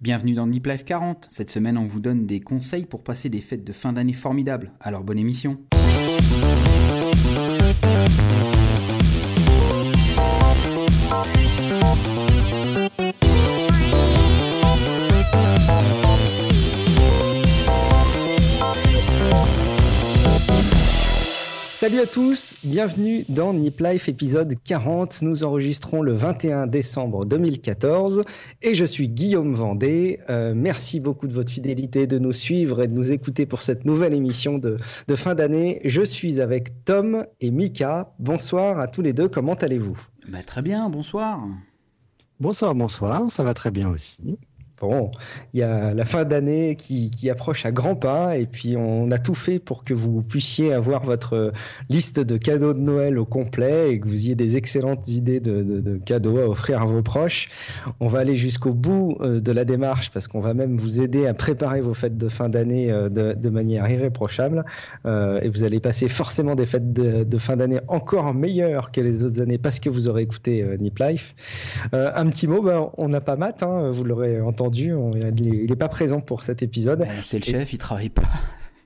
Bienvenue dans Nip Life 40. Cette semaine, on vous donne des conseils pour passer des fêtes de fin d'année formidables. Alors bonne émission. Salut à tous, bienvenue dans Nip Life épisode 40. Nous enregistrons le 21 décembre 2014 et je suis Guillaume Vendée. Euh, merci beaucoup de votre fidélité, de nous suivre et de nous écouter pour cette nouvelle émission de, de fin d'année. Je suis avec Tom et Mika. Bonsoir à tous les deux, comment allez-vous? Bah, Très bien, bonsoir. Bonsoir, bonsoir, ça va très bien aussi. Bon, il y a la fin d'année qui, approche à grands pas et puis on a tout fait pour que vous puissiez avoir votre liste de cadeaux de Noël au complet et que vous ayez des excellentes idées de, de, de cadeaux à offrir à vos proches. On va aller jusqu'au bout euh, de la démarche parce qu'on va même vous aider à préparer vos fêtes de fin d'année euh, de, manière irréprochable euh, et vous allez passer forcément des fêtes de, fin d'année encore meilleures que les autres années parce que vous aurez écouté euh, Nip Life. Un petit mot, ben, on n'a pas Matt, hein, vous l'aurez entendu il n'est pas présent pour cet épisode. C'est le chef, il travaille pas.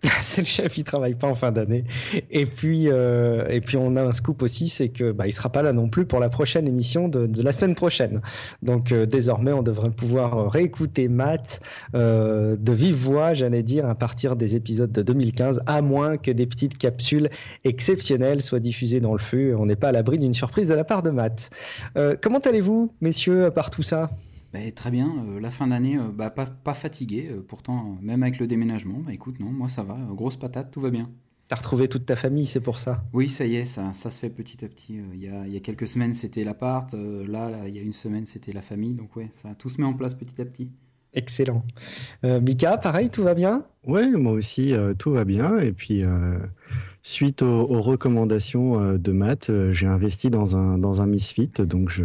c'est le chef, il travaille pas en fin d'année. Et puis, euh, et puis on a un scoop aussi, c'est que bah, il sera pas là non plus pour la prochaine émission de, de la semaine prochaine. Donc euh, désormais, on devrait pouvoir réécouter Matt euh, de vive voix, j'allais dire, à partir des épisodes de 2015, à moins que des petites capsules exceptionnelles soient diffusées dans le flux. On n'est pas à l'abri d'une surprise de la part de Matt. Euh, comment allez-vous, messieurs, à part tout ça? Bah, très bien, euh, la fin d'année, euh, bah, pas, pas, fatigué, euh, pourtant, même avec le déménagement, bah, écoute, non, moi ça va, grosse patate, tout va bien. T'as retrouvé toute ta famille, c'est pour ça Oui, ça y est, ça, ça se fait petit à petit. Il y a, il y a quelques semaines, c'était l'appart, là, là, il y a une semaine, c'était la famille, donc ouais, ça tout se met en place petit à petit. Excellent. Euh, Mika, pareil, tout va bien? Oui, moi aussi, euh, tout va bien. Et puis, euh, suite aux, recommandations de Matt, j'ai investi dans un, dans un Misfit, donc je,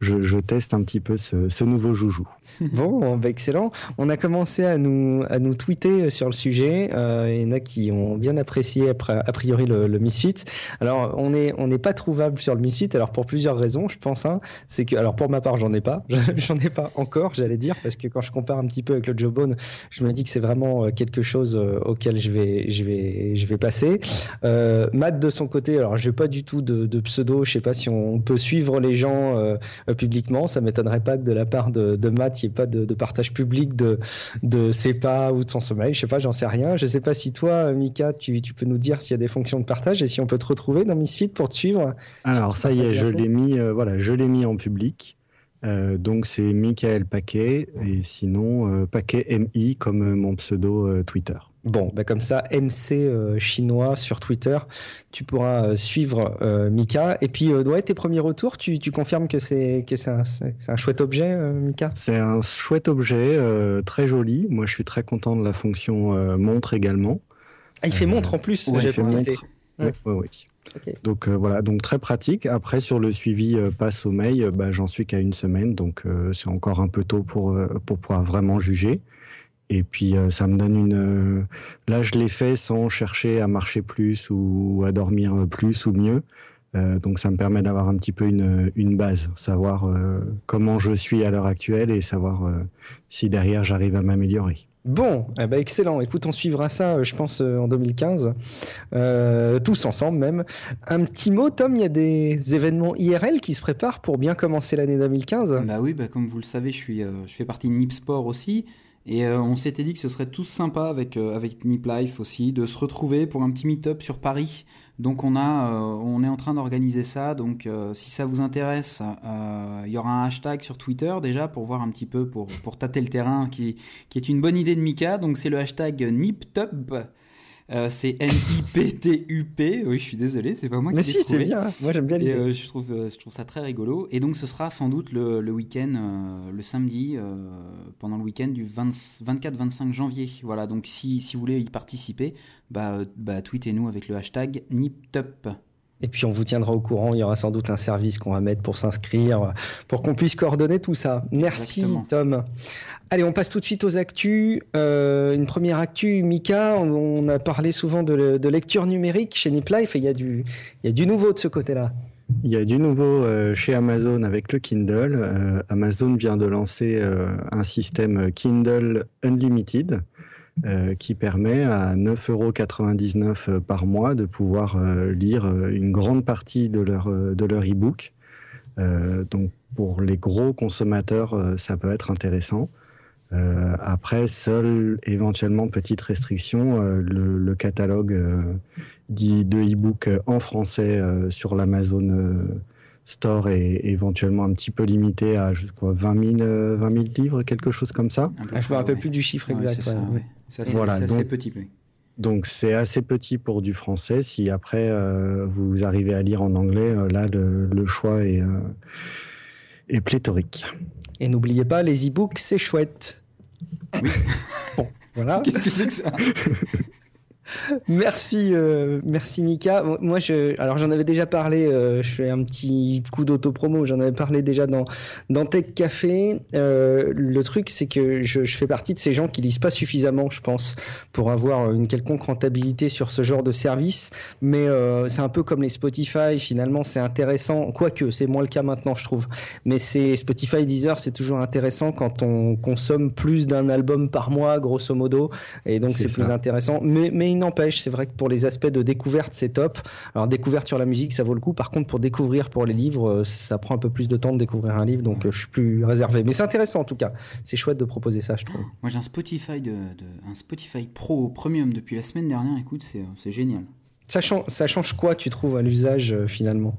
je, teste un petit peu ce, nouveau joujou. Bon, bah excellent. On a commencé à nous, à nous tweeter sur le sujet. Euh, il y en a qui ont bien apprécié a priori le, Misfit. Alors, on n'est on n'est pas trouvable sur le Misfit. Alors, pour plusieurs raisons, je pense. Hein, c'est que, alors pour ma part, j'en ai pas. j'en ai pas encore, j'allais dire, parce que quand je compare un petit peu avec le Jawbone, je me dis que c'est vraiment quelque chose auquel je vais, je vais, je vais passer. Euh, Matt de son côté, alors j'ai pas du tout de, pseudo. Je sais pas si on peut suivre les gens euh, publiquement. Ça m'étonnerait pas que de la part de, de Matt, il n'y ait pas de, partage public de, de ses pas ou de son sommeil. Je sais pas, j'en sais rien. Je sais pas si toi, Mika, tu, peux nous dire s'il y a des fonctions de partage et si on peut te retrouver dans Misfit pour te suivre. Alors, ça y est, je l'ai mis, euh, voilà, je mis en public. Euh, donc c'est Michael Paquet et sinon euh, Paquet MI comme euh, mon pseudo euh, Twitter. Bon, bah comme ça, MC euh, chinois sur Twitter, tu pourras euh, suivre Mika. Et puis, ouais, tes premiers retours, tu, tu confirmes que c'est que c'est un, un, chouette objet, Mika? C'est un chouette objet, très joli. Moi, je suis très content de la fonction montre également. Ah, il fait montre en plus. Ouais, montre. Ouais, ouais, ouais. Okay. Donc euh, voilà, donc très pratique. Après sur le suivi euh, pas sommeil, euh, bah, j'en suis qu'à une semaine, donc euh, c'est encore un peu tôt pour euh, pour pouvoir vraiment juger. Et puis ça me donne une. Là, je l'ai fait sans chercher à marcher plus ou à dormir plus ou mieux. donc ça me permet d'avoir un petit peu une, une base, savoir comment je suis à l'heure actuelle et savoir si derrière j'arrive à m'améliorer. Bon, eh ben excellent. Écoute, on suivra ça, je pense, en 2015, euh, tous ensemble même. Un petit mot, Tom, il y a des événements IRL qui se préparent pour bien commencer l'année 2015. Bah oui, bah comme vous le savez, je suis, euh, je fais partie de Nip Sport aussi. Et euh, on s'était dit que ce serait tous sympa avec, euh, avec Nip Life aussi, de se retrouver pour un petit meet-up sur Paris. Donc on, a, euh, on est en train d'organiser ça. Donc euh, si ça vous intéresse, il y aura un hashtag sur Twitter déjà pour voir un petit peu, pour, pour tâter le terrain, qui, qui est une bonne idée de Mika. Donc c'est le hashtag NipTup. Euh, c'est N-I-P-T-U-P. Oui, je suis désolé, c'est pas moi qui Mais si, c'est bien. Moi, j'aime bien l'idée. Euh, je, trouve, je trouve ça très rigolo. Et donc, ce sera sans doute le, le week-end, euh, le samedi, pendant le week-end du 24-25 janvier. Voilà, donc si, si vous voulez y participer, bah, bah tweetez-nous avec le hashtag NipTup. Et puis on vous tiendra au courant. Il y aura sans doute un service qu'on va mettre pour s'inscrire, pour qu'on puisse coordonner tout ça. Merci Exactement. Tom. Allez, on passe tout de suite aux actus. Euh, une première actu, Mika. On, a parlé souvent de, de, lecture numérique chez Nip Life et il y a du, il y a du nouveau de ce côté-là. Il y a du nouveau chez Amazon avec le Kindle. Amazon vient de lancer un système Kindle Unlimited qui permet à 9,99€ par mois de pouvoir lire une grande partie de leur, de leur e-book. donc pour les gros consommateurs, ça peut être intéressant. Euh, après, seule éventuellement petite restriction, euh, le, catalogue euh, dit de e-book en français sur l'Amazon Store est éventuellement un petit peu limité à je 20, 000, 20 000 livres, quelque chose comme ça. Ah, je me rappelle plus du chiffre exact. C'est assez, petit. Donc c'est assez petit pour du français. Si après vous arrivez à lire en anglais, là le, choix est, est pléthorique. Et n'oubliez pas, les e-books, c'est chouette. Oui. bon, voilà. Qu'est-ce que c'est que ça? merci, euh, merci Mika. Moi, je, alors j'en avais déjà parlé. Euh, je fais un petit coup d'auto-promo. J'en avais parlé déjà dans dans Tech Café. Euh, le truc, c'est que je, je, fais partie de ces gens qui lisent pas suffisamment, je pense, pour avoir une quelconque rentabilité sur ce genre de service. Mais c'est un peu comme les Spotify. Finalement, c'est intéressant. Quoique, c'est moins le cas maintenant, je trouve. Mais c'est Spotify, Deezer, c'est toujours intéressant quand on consomme plus d'un album par mois, grosso modo. Et donc, c'est plus intéressant. Mais mais il n'empêche, c'est vrai que pour les aspects de découverte, c'est top. Alors découverte sur la musique, ça vaut le coup. Par contre, pour découvrir pour les livres, euh, ça prend un peu plus de temps de découvrir un livre, donc euh, je suis plus réservé. Mais c'est intéressant en tout cas. C'est chouette de proposer ça, je trouve. Moi, j'ai un Spotify de, un Spotify Pro Premium depuis la semaine dernière. Écoute, c'est euh, génial. Ça change, ça change quoi, tu trouves, à l'usage finalement?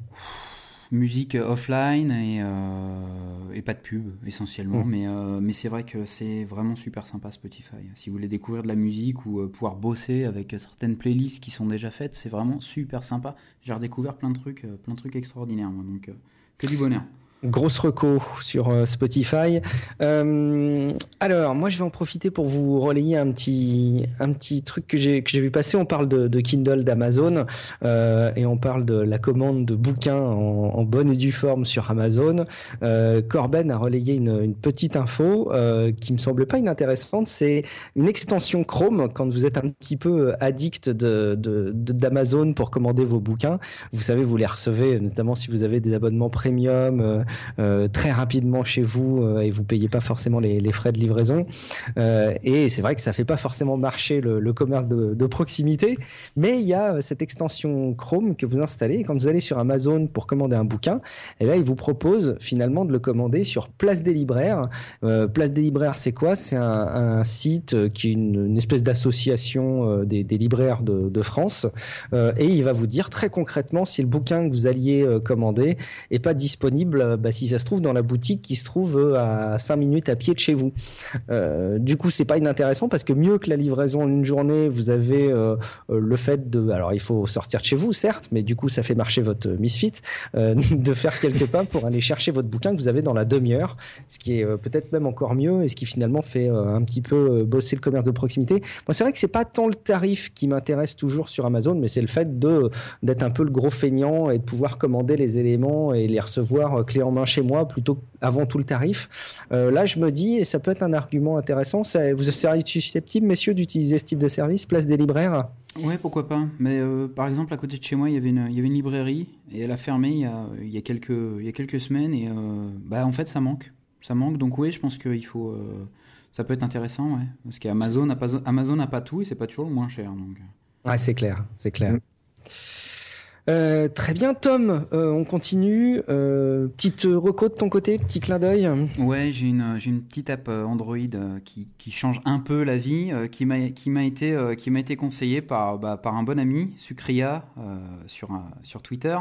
Musique offline et, euh, et, pas de pub essentiellement. Mm. Mais, euh, mais c'est vrai que c'est vraiment super sympa Spotify. Si vous voulez découvrir de la musique ou euh, pouvoir bosser avec certaines playlists qui sont déjà faites, c'est vraiment super sympa. J'ai redécouvert plein de trucs, plein de trucs extraordinaires. donc que du bonheur grosse reco sur euh, Spotify. Euh, alors, moi, je vais en profiter pour vous relayer un petit, un petit truc que j'ai vu passer. On parle de, de Kindle d'Amazon euh, et on parle de la commande de bouquins en, bonne et due forme sur Amazon. Corben a relayé une, petite info qui me semble pas inintéressante. C'est une extension Chrome quand vous êtes un petit peu addict de d'Amazon pour commander vos bouquins. Vous savez, vous les recevez, notamment si vous avez des abonnements premium très rapidement chez vous euh, et vous payez pas forcément les, frais de livraison. Euh, et c'est vrai que ça fait pas forcément marcher le, commerce de, proximité, mais il y a cette extension Chrome que vous installez. Quand vous allez sur Amazon pour commander un bouquin, et eh là il vous propose finalement de le commander sur Place des Libraires. Place des Libraires, c'est quoi? C'est un, site qui est une, espèce d'association des, des, libraires de, de France, et il va vous dire très concrètement si le bouquin que vous alliez commander est pas disponible bah, si ça se trouve dans la boutique qui se trouve euh, à 5 minutes à pied de chez vous. Euh, du coup, c'est pas inintéressant parce que mieux que la livraison en une journée, vous avez euh, le fait de, alors il faut sortir de chez vous, certes, mais du coup, ça fait marcher votre Misfit, de faire quelques pas pour aller chercher votre bouquin que vous avez dans la demi-heure, ce qui est peut-être même encore mieux et ce qui finalement fait un petit peu bosser le commerce de proximité. Moi, c'est vrai que c'est pas tant le tarif qui m'intéresse toujours sur Amazon, mais c'est le fait d'être un peu le gros feignant et de pouvoir commander les éléments et les recevoir clé en main chez moi plutôt avant tout le tarif. Euh, là, je me dis, et ça peut être un argument intéressant, ça, vous seriez susceptible, messieurs, d'utiliser ce type de service, place des libraires? Ouais, pourquoi pas. Mais euh, par exemple, à côté de chez moi, il y avait une, il y avait une librairie et elle a fermé il y a, il y a quelques, il y a quelques semaines et euh, bah en fait ça manque, ça manque. Donc oui, je pense qu'il faut, ça peut être intéressant, ouais, parce qu'Amazon n'a pas, Amazon n'a pas tout et c'est pas toujours le moins cher. Donc. Ouais, c'est clair, c'est clair. Mm. Euh, très bien, Tom. Euh, on continue. Euh, petite reco de ton côté, petit clin d'œil. Ouais, j'ai une j'ai une petite app Android qui, qui change un peu la vie, qui m'a qui m'a été qui m'a été conseillée par bah, par un bon ami, Sucria, sur sur Twitter.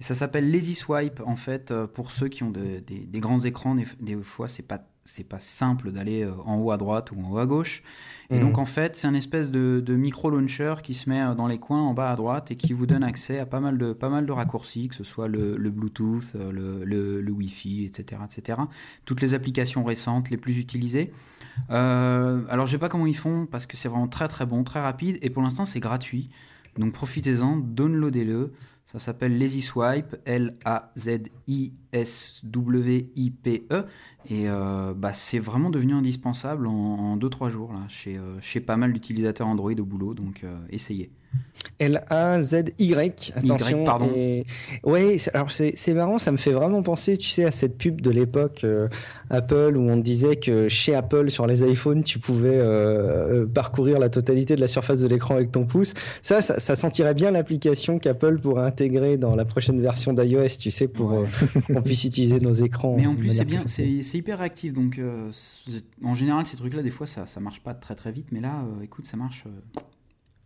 Et ça s'appelle Lazy Swipe. En fait, pour ceux qui ont des, des grands écrans, des fois c'est pas c'est pas simple d'aller euh, en haut à droite ou en haut à gauche. Et donc mhm. en fait, c'est un espèce de, micro launcher qui se met euh, dans les coins en bas à droite et qui vous donne accès à pas mal de pas mal de raccourcis, que ce soit le, Bluetooth, euh, le, le, le, Wi-Fi, etc., etc. Toutes les applications récentes, les plus utilisées. Euh, alors je sais pas comment ils font parce que c'est vraiment très très bon, très rapide et pour l'instant c'est gratuit. Donc profitez-en, downloadez-le. Ça s'appelle Lazy Swipe, L-A-Z-I-S-W-I-P-E. Et euh, bah, c'est vraiment devenu indispensable en 2-3 jours chez, euh, chez pas mal d'utilisateurs Android au boulot, donc euh, essayez. L-A-Z-Y. Attention. Y, pardon. Oui, alors c'est marrant, ça me fait vraiment penser, tu sais, à cette pub de l'époque euh, Apple où on disait que chez Apple, sur les iPhones, tu pouvais euh, euh, parcourir la totalité de la surface de l'écran avec ton pouce. Ça, ça, sentirait bien l'application qu'Apple pourrait intégrer dans la prochaine version d'iOS, tu sais, pour qu'on puisse utiliser nos écrans. Mais en plus, c'est bien, c'est hyper réactif. Donc, en général, ces trucs-là, des fois, ça, ça marche pas très très vite. Mais là, écoute, ça marche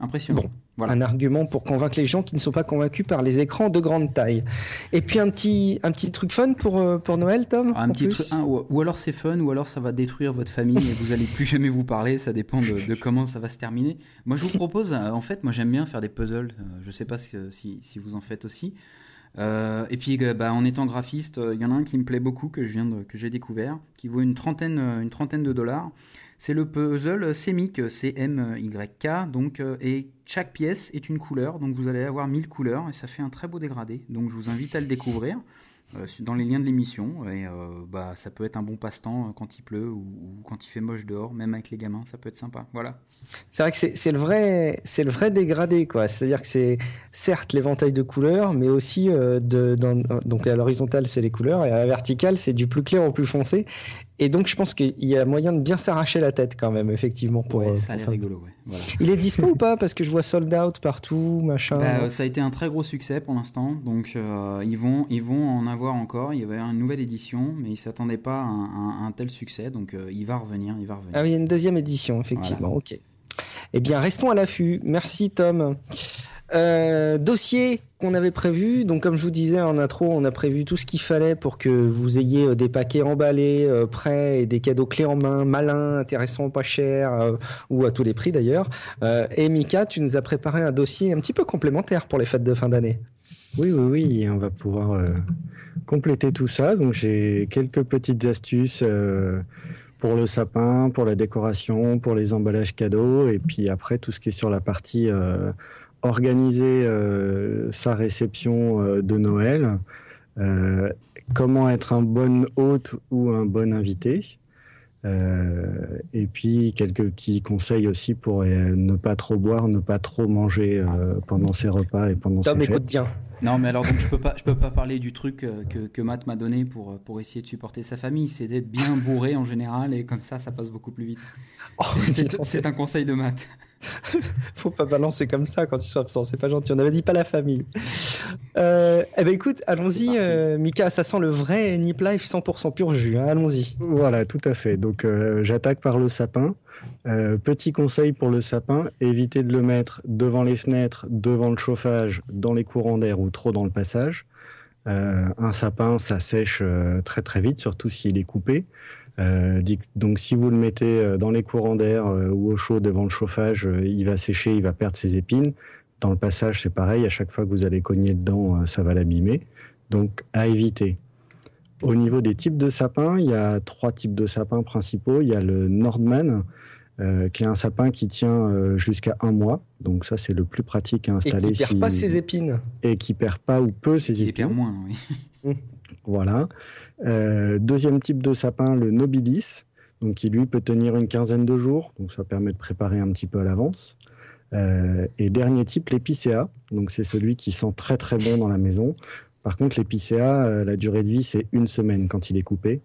Impressionnant. voilà. Un argument pour convaincre les gens qui ne sont pas convaincus par les écrans de grande taille. Et puis un petit, un petit truc fun pour, euh, pour Noël, Tom Un petit truc, ou, alors c'est fun, ou alors ça va détruire votre famille et vous allez plus jamais vous parler. Ça dépend de, comment ça va se terminer. Moi, je vous propose, euh, en fait, moi j'aime bien faire des puzzles. Euh, je sais pas si, si vous en faites aussi. et puis, bah, en étant graphiste, il y en a un qui me plaît beaucoup que j'ai découvert, qui vaut une trentaine, une trentaine de dollars. C'est le puzzle CMYK, C-M-Y-K, donc, euh, et chaque pièce est une couleur, donc vous allez avoir 1000 couleurs, et ça fait un très beau dégradé. Donc je vous invite à le découvrir. Euh, dans les liens de l'émission. Et euh, bah, ça peut être un bon passe-temps quand il pleut ou, quand il fait moche dehors, même avec les gamins, ça peut être sympa. Voilà. C'est vrai que c'est le vrai, le vrai dégradé, quoi. C'est-à-dire que c'est certes l'éventail de couleurs, mais aussi de, donc à l'horizontale c'est les couleurs et à la verticale c'est du plus clair au plus foncé. Et donc, je pense qu'il y a moyen de bien s'arracher la tête quand même, effectivement. Pour, ouais, ça a l'air rigolo, ouais. Il est dispo ou pas? Parce que je vois sold out partout, machin. Bah, euh, ça a été un très gros succès pour l'instant. Donc, euh, ils, vont, ils vont en avoir encore. Il y avait une nouvelle édition, mais ils ne s'attendaient pas à un, tel succès. Donc, euh, il va revenir, il va revenir. Ah oui, il y a une deuxième édition, effectivement. Ok. Eh bien, restons à l'affût. Merci, Tom. Euh, dossier qu'on avait prévu. Donc, comme je vous disais en intro, on a prévu tout ce qu'il fallait pour que vous ayez euh, des paquets emballés, euh, prêts et des cadeaux clés en main, malins, intéressants, pas chers ou à tous les prix d'ailleurs. et Mika, tu nous as préparé un dossier un petit peu complémentaire pour les fêtes de fin d'année. Oui, oui, oui. On va pouvoir compléter tout ça. Donc, j'ai quelques petites astuces pour le sapin, pour la décoration, pour les emballages cadeaux, et puis après tout ce qui est sur la partie organiser euh, sa réception euh, de Noël, euh, comment être un bon hôte ou un bon invité. et puis quelques petits conseils aussi pour ne pas trop boire, ne pas trop manger pendant ses repas et pendant Tom, ses fêtes. écoute bien. Non, mais alors donc je peux pas, je peux pas parler du truc que, que Matt m'a donné pour pour essayer de supporter sa famille. C'est d'être bien bourré en général et comme ça, ça passe beaucoup plus vite. Oh, c'est un conseil de Matt. Faut pas balancer comme ça quand ils sont absents, c'est pas gentil. On avait dit pas la famille. Euh, eh ben écoute, allons-y, euh, Mika, ça sent le vrai Nip Life 100% pur jus. Hein, allons-y. Voilà, tout à fait. Donc euh, j'attaque par le sapin. petit conseil pour le sapin évitez de le mettre devant les fenêtres, devant le chauffage, dans les courants d'air ou trop dans le passage. un sapin, ça sèche très très vite, surtout s'il est coupé. Euh, donc si vous le mettez euh, dans les courants d'air euh, ou au chaud devant le chauffage, il va sécher, il va perdre ses épines. Dans le passage, c'est pareil, à chaque fois que vous allez cogner dedans, ça va l'abîmer. Donc à éviter. Au niveau des types de sapins, il y a trois types de sapins principaux. Il y a le Nordman, qui est un sapin qui tient jusqu'à un mois. Donc ça, c'est le plus pratique à installer. Et qui perd pas ses épines. Et qui perd pas ou peu ses épines. Qui perd moins, oui. voilà. Euh, deuxième type de sapin, le nobilis, donc qui lui peut tenir une quinzaine de jours, donc ça permet de préparer un petit peu à l'avance. Euh, et dernier type, l'épicéa, donc c'est celui qui sent très très bon dans la maison. Par contre, l'épicéa, euh, la durée de vie, c'est une semaine quand il est coupé,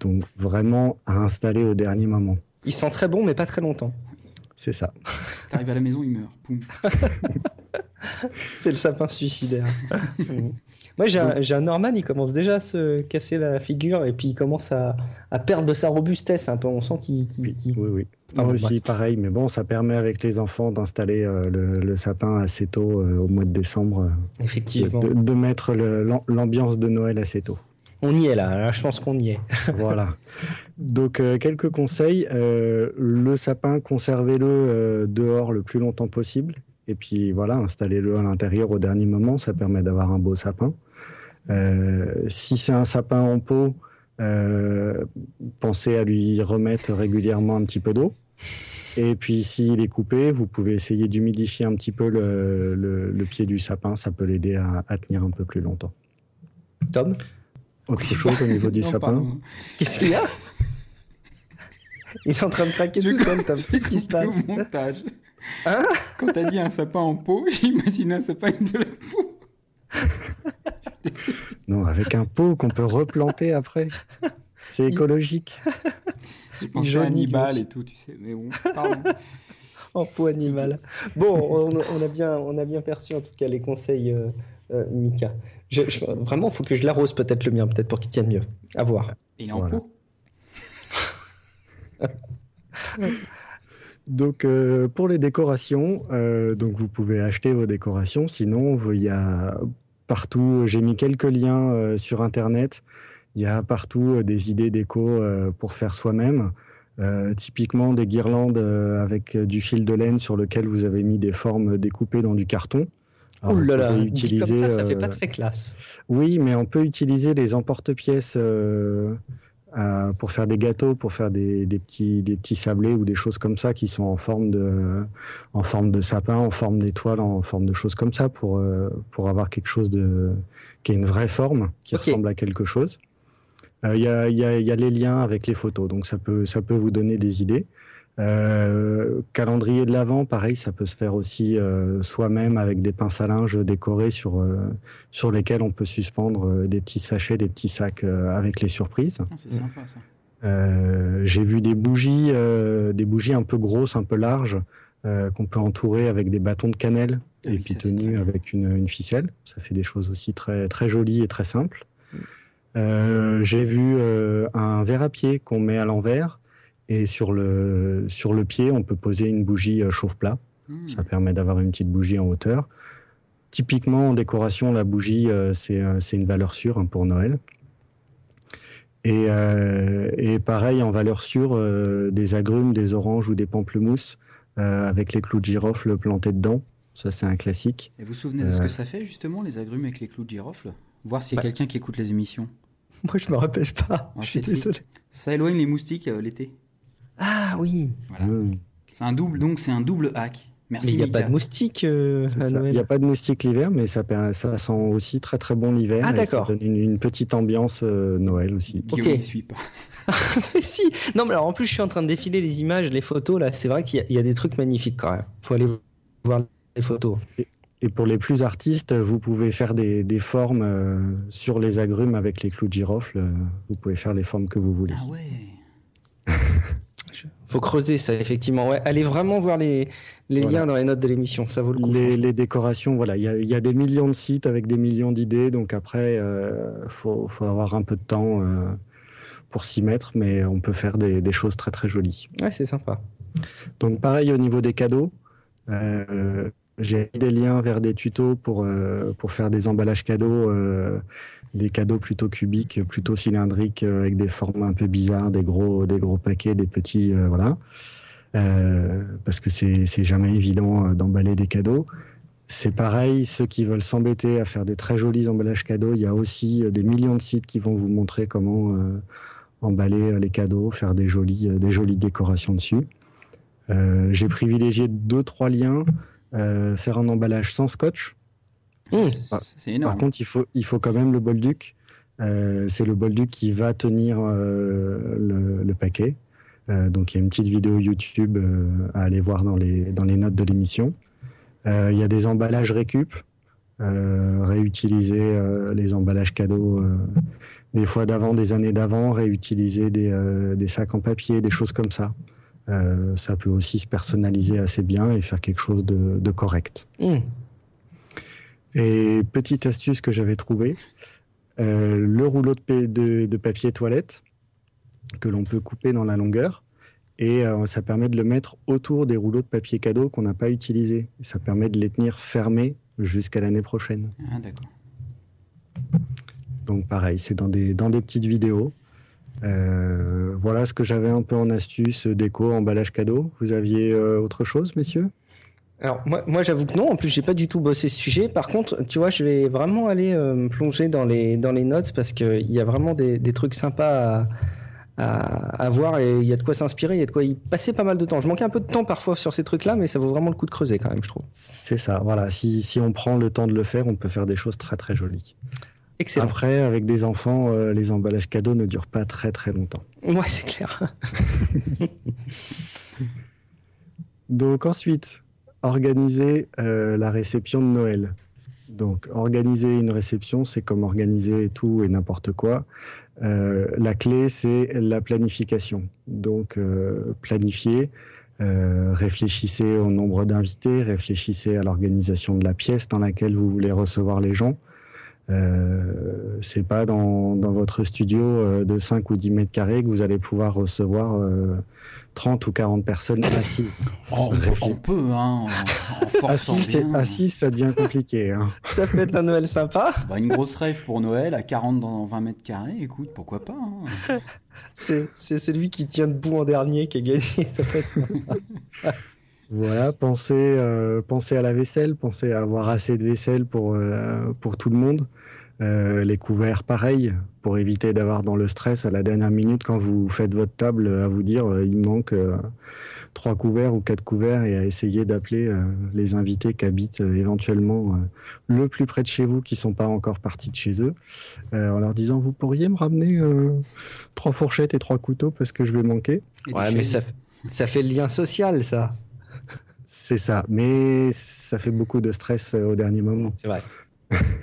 donc vraiment à installer au dernier moment. Il sent très bon, mais pas très longtemps. C'est ça. T'arrives à la maison, il meurt. c'est le sapin suicidaire. Moi, j'ai un, Norman, il commence déjà à se casser la figure et puis il commence à, perdre de sa robustesse un peu. On sent qu'il. oui, oui. Moi aussi, pareil, mais bon, ça permet avec les enfants d'installer euh, le, sapin assez tôt, euh, au mois de décembre. Euh, Effectivement. De, mettre l'ambiance de Noël assez tôt. On y est là, je pense qu'on y est. voilà. Donc, quelques conseils. le sapin, conservez-le dehors le plus longtemps possible. Et puis voilà, installez-le à l'intérieur au dernier moment, ça permet d'avoir un beau sapin. Euh, si c'est un sapin en pot, euh, pensez à lui remettre régulièrement un petit peu d'eau. Et puis s'il est coupé, vous pouvez essayer d'humidifier un petit peu le, pied du sapin, ça peut l'aider à, tenir un peu plus longtemps. Tom? Autre chose au niveau du sapin? Qu'est-ce qu'il y a? Il est en train de craquer tout seul, Tom. Qu'est-ce qui se passe? montage. Hein Quand t'as dit un sapin en pot, j'imagine un sapin de la peau. non, avec un pot qu'on peut replanter après. C'est écologique. J'ai pensé à Hannibal et tout, tu sais. Mais bon, pardon. en pot animal. Bon, on, a bien, on a bien perçu en tout cas les conseils, euh, euh, Mika. vraiment, il faut que je l'arrose peut-être le mien, peut-être pour qu'il tienne mieux. À voir. Il est en pot Donc euh, pour les décorations, donc vous pouvez acheter vos décorations. Sinon, il y a partout. J'ai mis quelques liens sur internet. Il y a partout des idées déco pour faire soi-même. Euh, typiquement des guirlandes euh, avec du fil de laine sur lequel vous avez mis des formes découpées dans du carton. Ouh là là, utiliser, comme ça, ça fait pas euh, très classe. Oui, mais on peut utiliser les emporte-pièces pour faire des gâteaux, pour faire des, petits, des petits sablés ou des choses comme ça qui sont en forme de, en forme de sapin, en forme d'étoile, en forme de choses comme ça pour, pour avoir quelque chose de, qui a une vraie forme, qui ressemble à quelque chose. Il y, a, y, a, y, a, les liens avec les photos, donc ça peut, ça peut vous donner des idées. Euh, calendrier de l'avant, pareil, ça peut se faire aussi euh, soi-même avec des pinces à linge décorées sur, euh, sur lesquels on peut suspendre euh, des petits sachets, des petits sacs avec les surprises. Ah, c'est sympa ça. J'ai vu des bougies, des bougies un peu grosses, un peu larges, qu'on peut entourer avec des bâtons de cannelle ah et puis tenues avec une, une, ficelle. Ça fait des choses aussi très, très jolies et très simples. Euh, j'ai vu un verre à pied qu'on met à l'envers et sur le, sur le pied, on peut poser une bougie euh, chauffe-plat. Hmm. Ça permet d'avoir une petite bougie en hauteur. Typiquement, en décoration, la bougie, c'est une valeur sûre hein, pour Noël. Et, et, pareil, en valeur sûre, des agrumes, des oranges ou des pamplemousses avec les clous de girofle plantés dedans. Ça, c'est un classique. Et vous vous souvenez de ce que ça fait, justement, les agrumes avec les clous de girofle? Voir s'il y a bah. quelqu'un qui écoute les émissions. Moi, je me rappelle pas. je suis désolé. Ça éloigne les moustiques euh, l'été. Ah oui. Voilà. Mmh. C'est un double, donc c'est un double hack. Merci. Mais il n'y a pas de moustiques euh, à Noël. Il n'y a pas de moustiques l'hiver, mais ça, ça sent aussi très très bon l'hiver. Ah d'accord. Ça donne une, petite ambiance euh, Noël aussi. Ok. Je suis pas. si. Non, mais alors en plus, je suis en train de défiler les images, les photos là. C'est vrai qu'il y, a des trucs magnifiques quand même. Faut aller voir les photos. Et pour les plus artistes, vous pouvez faire des, des formes euh, sur les agrumes avec les clous de girofle. Euh, vous pouvez faire les formes que vous voulez. Ah ouais. Faut creuser ça, effectivement. Ouais, allez vraiment voir les, les liens dans les notes de l'émission, ça vaut le coup. Les, les décorations, voilà, il y a, y a, des millions de sites avec des millions d'idées, donc après, euh, faut, faut avoir un peu de temps euh, pour s'y mettre, mais on peut faire des, des, choses très très jolies. Ouais, c'est sympa. Donc pareil au niveau des cadeaux. Euh, j'ai des liens vers des tutos pour, euh, pour faire des emballages cadeaux, des cadeaux plutôt cubiques, plutôt cylindriques, euh, avec des formes un peu bizarres, des gros, paquets, des petits, voilà. parce que c'est jamais évident d'emballer des cadeaux. C'est pareil, ceux qui veulent s'embêter à faire des très jolis emballages cadeaux, il y a aussi des millions de sites qui vont vous montrer comment emballer les cadeaux, faire des jolies, des jolies décorations dessus. J'ai privilégié deux, trois liens. Euh, faire un emballage sans scotch. Mmh. C'est énorme. Par contre, il faut, il faut quand même le bolduc. Euh, c'est le bolduc qui va tenir euh, le, le, paquet. Euh, donc il y a une petite vidéo YouTube euh, à aller voir dans les, dans les notes de l'émission. il y a des emballages récup, réutiliser les emballages cadeaux des fois d'avant, des années d'avant, réutiliser des, des sacs en papier, des choses comme ça. Euh, ça peut aussi se personnaliser assez bien et faire quelque chose de, de correct. Mmh. Et petite astuce que j'avais trouvée, euh, le rouleau de, de, de, papier toilette que l'on peut couper dans la longueur et euh, ça permet de le mettre autour des rouleaux de papier cadeau qu'on n'a pas utilisés. Ça permet de les tenir fermés jusqu'à l'année prochaine. Ah, d'accord. Donc pareil, c'est dans des, dans des petites vidéos. Euh, voilà ce que j'avais un peu en astuce, déco, emballage cadeau. Vous aviez euh, autre chose, messieurs? Alors moi, moi j'avoue que non. En plus, j'ai pas du tout bossé ce sujet. Par contre, tu vois, je vais vraiment aller euh, me plonger dans les dans les notes parce que il y a vraiment des, des trucs sympas à, à, à, voir et il y a de quoi s'inspirer. Il y a de quoi y passer pas mal de temps. Je manquais un peu de temps parfois sur ces trucs-là, mais ça vaut vraiment le coup de creuser quand même, je trouve. C'est ça. Voilà. Si si on prend le temps de le faire, on peut faire des choses très très jolies. Après, avec des enfants, euh, les emballages cadeaux ne durent pas très très longtemps. Ouais, c'est clair. Donc ensuite, organiser la réception de Noël. Donc, organiser une réception, c'est comme organiser tout et n'importe quoi. Euh, la clé, c'est la planification. Donc, euh, planifier, euh, réfléchissez au nombre d'invités, réfléchissez à l'organisation de la pièce dans laquelle vous voulez recevoir les gens. Euh, c'est pas dans, votre studio euh, de 5 ou 10 mètres carrés que vous allez pouvoir recevoir 30 ou 40 personnes assises. Oh, on peut, hein, en, assis, ça devient compliqué. Hein. Ça peut être un Noël sympa. Bah, une grosse rêve pour Noël à 40 dans 20 mètres carrés, écoute, pourquoi pas. Hein. C'est celui qui tient debout en dernier qui a gagné, ça peut être sympa. Voilà, pensez, euh, pensez à la vaisselle, pensez à avoir assez de vaisselle pour, euh, pour tout le monde. Euh, les couverts, pareil, pour éviter d'avoir dans le stress à la dernière minute quand vous faites votre table à vous dire euh, il manque euh, trois couverts ou quatre couverts et à essayer d'appeler les invités qui habitent éventuellement le plus près de chez vous qui sont pas encore partis de chez eux en leur disant vous pourriez me ramener trois fourchettes et trois couteaux parce que je vais manquer. Ouais, mais ça, ça fait le lien social ça. C'est ça, mais ça fait beaucoup de stress au dernier moment. C'est vrai.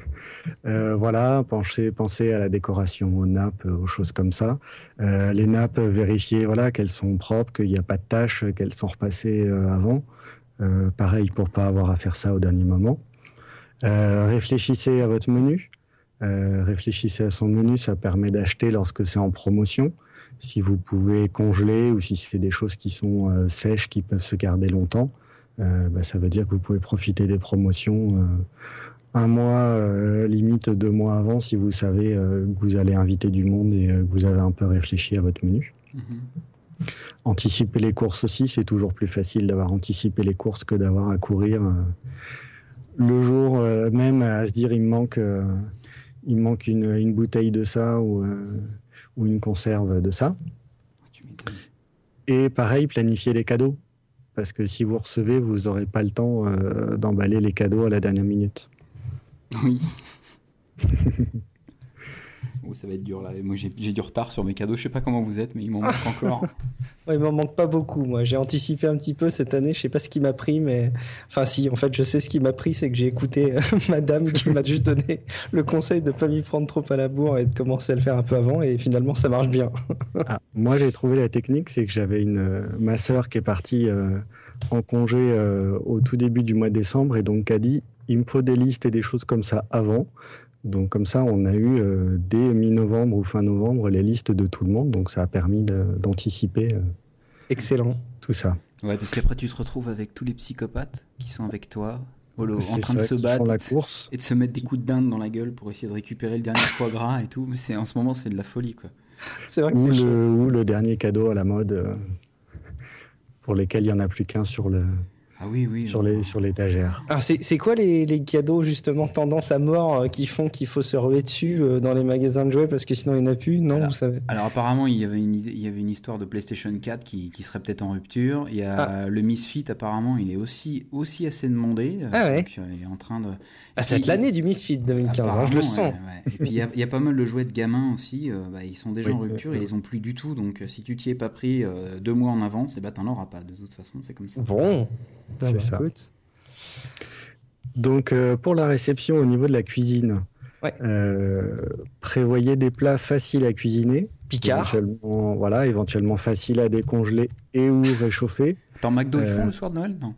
Euh, voilà, pensez, pensez à la décoration, aux nappes, aux choses comme ça. Euh, les nappes, vérifiez voilà, qu'elles sont propres, qu'il n'y a pas de taches, qu'elles sont repassées euh, avant. pareil pour pas avoir à faire ça au dernier moment. réfléchissez à votre menu. réfléchissez à son menu, ça permet d'acheter lorsque c'est en promotion. Si vous pouvez congeler ou si c'est des choses qui sont sèches, qui peuvent se garder longtemps, bah, ça veut dire que vous pouvez profiter des promotions un mois, euh, limite deux mois avant, si vous savez euh, que vous allez inviter du monde et euh, que vous avez un peu réfléchi à votre menu. Mm-hmm. Anticiper les courses aussi, c'est toujours plus facile d'avoir anticipé les courses que d'avoir à courir le jour même à se dire il me manque, il manque une, une, bouteille de ça ou, ou une conserve de ça. Et pareil, planifier les cadeaux. Parce que si vous recevez, vous n'aurez pas le temps d'emballer les cadeaux à la dernière minute. Oui. oh, ça va être dur là. Moi j'ai du retard sur mes cadeaux. Je sais pas comment vous êtes, mais il m'en manque encore. ouais, il m'en manque pas beaucoup. Moi j'ai anticipé un petit peu cette année. Je sais pas ce qui m'a pris, mais enfin si. En fait, je sais ce qui m'a pris, c'est que j'ai écouté euh, Madame qui m'a juste donné le conseil de pas m'y prendre trop à la bourre et de commencer à le faire un peu avant. Et finalement, ça marche bien. Ah, moi j'ai trouvé la technique, c'est que j'avais une euh, ma sœur qui est partie. Euh, en congé au tout début du mois de décembre et donc a dit il me faut des listes et des choses comme ça avant. Donc comme ça, on a eu euh, dès mi-novembre ou fin novembre les listes de tout le monde. Donc ça a permis d'anticiper. Euh, Excellent. Tout ça. Ouais, parce qu'après tu te retrouves avec tous les psychopathes qui sont avec toi, en train de se battre la course. et de se mettre des coups de dinde dans la gueule pour essayer de récupérer le dernier foie gras et tout. Mais c'est en ce moment c'est de la folie quoi. C'est vrai que ou, le, ou le dernier cadeau à la mode euh, pour lesquels il y en a plus qu'un sur le ah oui, oui. Sur les sur l'étagère. Alors c'est quoi les, les, cadeaux justement tendance à mort euh, qui font qu'il faut se ruer dessus euh, dans les magasins de jouets parce que sinon il n'y en a plus? Non, alors, vous savez. Alors apparemment il y avait une il y avait une histoire de PlayStation 4 qui, qui serait peut-être en rupture. Il y a ah. le Misfit apparemment il est aussi aussi assez demandé. Ah ouais. Donc, il est en train de. Ah, c'est l'année du Misfit 2015. Hein, je le sens. Et puis il y, a, il y, a pas mal de jouets de gamins aussi. Euh, bah, ils sont déjà en rupture et ils ont plus du tout. Donc si tu t'y es pas pris deux mois en avance, et eh bah t'en auras pas. De toute façon c'est comme ça. Bon. C'est bah, ça. Donc, euh, pour la réception au niveau de la cuisine, euh, prévoyez des plats faciles à cuisiner. Picard. Éventuellement, voilà, éventuellement faciles à décongeler et ou réchauffer. Dans McDo, ils font le soir de Noël? Non.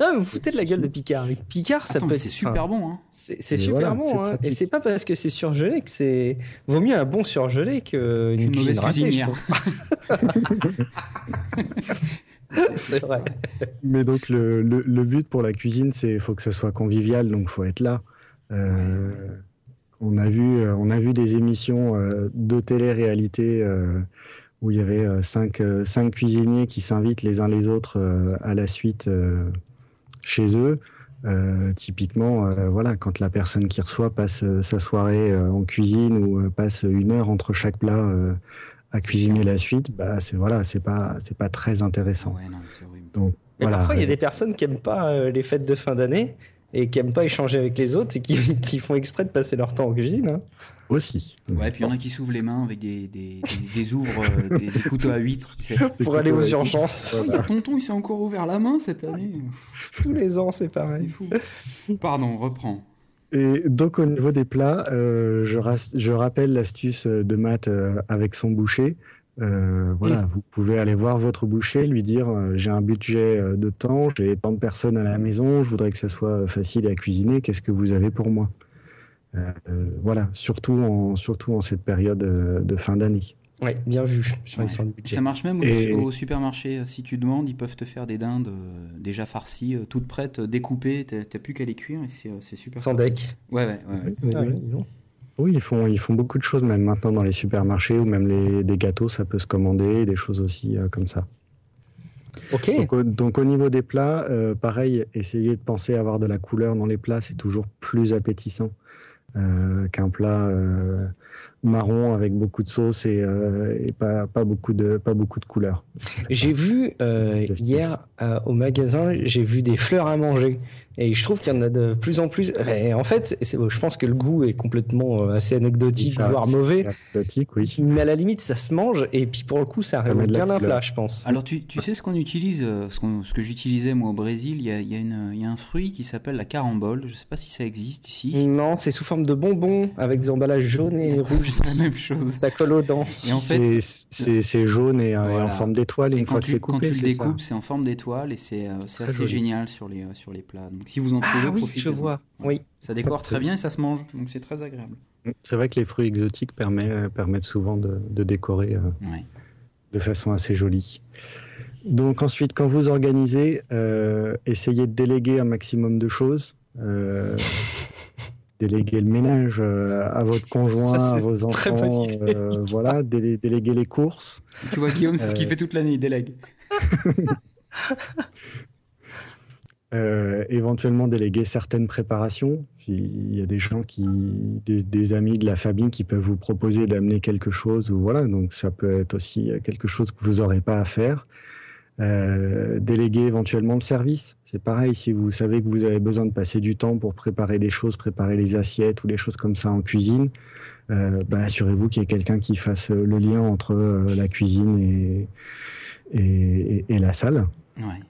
non, vous foutez de la gueule de Picard. Picard, ça peut C'est super bon. Hein. C'est super bon. Hein. Et c'est pas parce que c'est surgelé que c'est. Vaut mieux un bon surgelé qu'une une mauvaise cuisinière. c'est vrai. Mais donc le, le, but pour la cuisine, c'est faut que ça soit convivial, donc faut être là. Euh, on a vu, euh, on a vu des émissions euh, de télé-réalité où il y avait cinq, cinq cuisiniers qui s'invitent les uns les autres à la suite chez eux. typiquement, voilà, quand la personne qui reçoit passe sa soirée en cuisine ou passe une heure entre chaque plat à cuisiner la suite, bah c'est voilà, c'est pas c'est pas très intéressant. Ouais, non, Donc voilà. Parfois, il y a des personnes qui aiment pas euh, les fêtes de fin d'année et qui aiment pas échanger avec les autres et qui, qui font exprès de passer leur temps en cuisine. Hein. Aussi. Ouais, puis il y en a qui s'ouvrent les mains avec des, des, des, ouvres, euh, des, couteaux à huîtres. Tu sais. Pour aller aux urgences. tonton, il s'est encore ouvert la main cette année. Tous les ans, c'est pareil. Fou. Pardon, reprends. Et donc au niveau des plats, euh, je, je, rappelle l'astuce de Matt euh, avec son boucher. Euh, voilà, vous pouvez aller voir votre boucher, lui dire euh, j'ai un budget euh, de temps, j'ai tant de personnes à la maison, je voudrais que ça soit facile à cuisiner, qu'est-ce que vous avez pour moi? Voilà, surtout en, surtout en cette période de fin d'année. Oui, bien vu Ça marche même au, supermarché. Si tu demandes, ils peuvent te faire des dindes déjà farcies, toutes prêtes, découpées. T'as plus qu'à les cuire et c'est super. Sans deck. Ouais, ouais, ouais. Ah oui, ils font, ils font beaucoup de choses, même maintenant dans les supermarchés ou même les, des gâteaux, ça peut se commander, des choses aussi euh, comme ça. Ok. Donc, au niveau des plats, euh, pareil, essayez de penser à avoir de la couleur dans les plats, c'est toujours plus appétissant euh, qu'un plat marron avec beaucoup de sauce et, et, pas, pas, beaucoup de, pas beaucoup de couleur. J'ai vu hier au magasin, j'ai vu des fleurs à manger. Et je trouve qu'il y en a de plus en plus. Et en fait, je pense que le goût est complètement euh, assez anecdotique, voire mauvais. Anecdotique, oui. Mais à la limite, ça se mange. Et puis pour le coup, ça arrive bien un plat, je pense. Alors, tu, tu sais ce qu'on utilise, euh, ce, ce que j'utilisais moi au Brésil, il y a, il y a, une, il y a un fruit qui s'appelle la carambole. Je sais pas si ça existe ici. Non, c'est sous forme de bonbons avec des emballages jaunes et rouges. la même chose. Ça colle aux dents. Et en fait, c'est jaune et, en forme d'étoile. Une fois que c'est coupé, quand tu le découpes, c'est en forme d'étoile et c'est euh, assez génial sur les, sur les plats. Donc, si vous en trouvez, ah, oui, je vois. Oui. Ça décore très bien et ça se mange, donc c'est très agréable. C'est vrai que les fruits exotiques permettent, permettent souvent de, décorer euh, de façon assez jolie. Donc ensuite, quand vous organisez, euh, essayez de déléguer un maximum de choses. Euh, déléguer le ménage à votre conjoint, à vos enfants, voilà, déléguer les courses. Tu vois Guillaume, c'est ce qu'il fait toute l'année, il délègue. Euh, éventuellement déléguer certaines préparations. il y a des gens qui, des, amis de la famille qui peuvent vous proposer d'amener quelque chose ou voilà. Donc ça peut être aussi quelque chose que vous n'aurez pas à faire. Euh, déléguer éventuellement le service. C'est pareil, si vous savez que vous avez besoin de passer du temps pour préparer des choses, préparer les assiettes ou des choses comme ça en cuisine, euh, bah, assurez-vous qu'il y ait quelqu'un qui fasse le lien entre la cuisine et la salle. Ouais.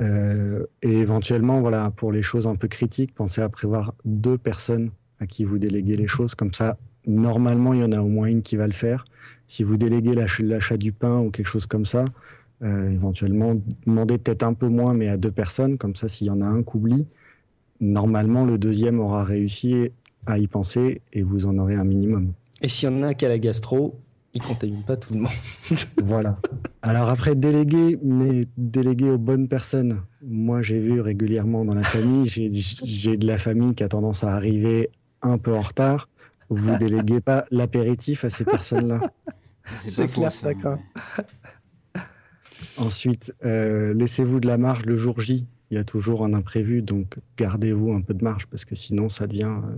Euh, et éventuellement, voilà, pour les choses un peu critiques, pensez à prévoir deux personnes à qui vous déléguez les choses. Comme ça, normalement, il y en a au moins une qui va le faire. Si vous déléguez l'achat du pain ou quelque chose comme ça, euh, éventuellement, demandez peut-être un peu moins, mais à deux personnes. Comme ça, s'il y en a un qui oublie, normalement, le deuxième aura réussi à y penser et vous en aurez un minimum. Et s'il y en a un qui a la gastro, il contamine pas tout le monde. voilà. Alors après, déléguer, mais déléguer aux bonnes personnes. Moi, j'ai vu régulièrement dans la famille, j'ai de la famille qui a tendance à arriver un peu en retard. Vous déléguez pas l'apéritif à ces personnes-là. C'est clair, d'accord. Ensuite, euh, laissez-vous de la marge le jour J. Il y a toujours un imprévu, donc gardez-vous un peu de marge parce que sinon ça devient euh,